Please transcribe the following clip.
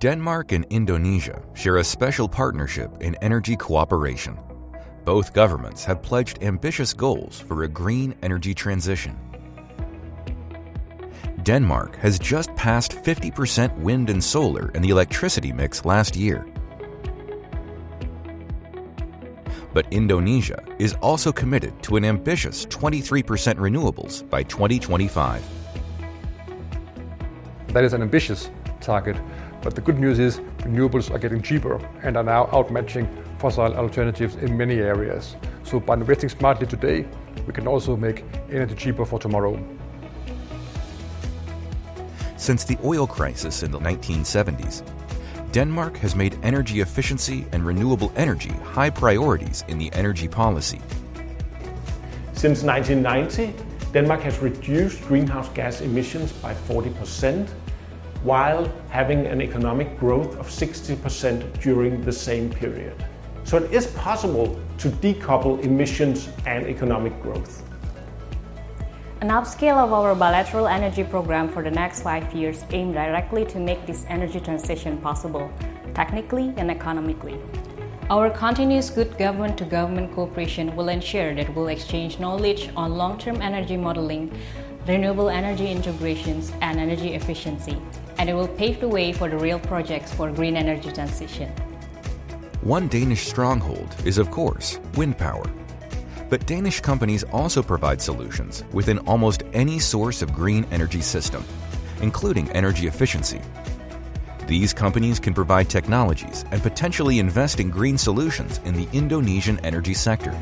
Denmark and Indonesia share a special partnership in energy cooperation. Both governments have pledged ambitious goals for a green energy transition. Denmark has just passed 50% wind and solar in the electricity mix last year. But Indonesia is also committed to an ambitious 23% renewables by 2025. That is an ambitious target, but the good news is renewables are getting cheaper and are now outmatching fossil alternatives in many areas. So by investing smartly today, we can also make energy cheaper for tomorrow. Since the oil crisis in the 1970s, Denmark has made energy efficiency and renewable energy high priorities in the energy policy. Since 1990, Denmark has reduced greenhouse gas emissions by 40% while having an economic growth of 60% during the same period. So it is possible to decouple emissions and economic growth. An upscale of our bilateral energy program for the next five years aimed directly to make this energy transition possible, technically and economically. Our continuous good government to government cooperation will ensure that we'll exchange knowledge on long term energy modeling, renewable energy integrations, and energy efficiency, and it will pave the way for the real projects for green energy transition. One Danish stronghold is, of course, wind power. But Danish companies also provide solutions within almost any source of green energy system, including energy efficiency. These companies can provide technologies and potentially invest in green solutions in the Indonesian energy sector.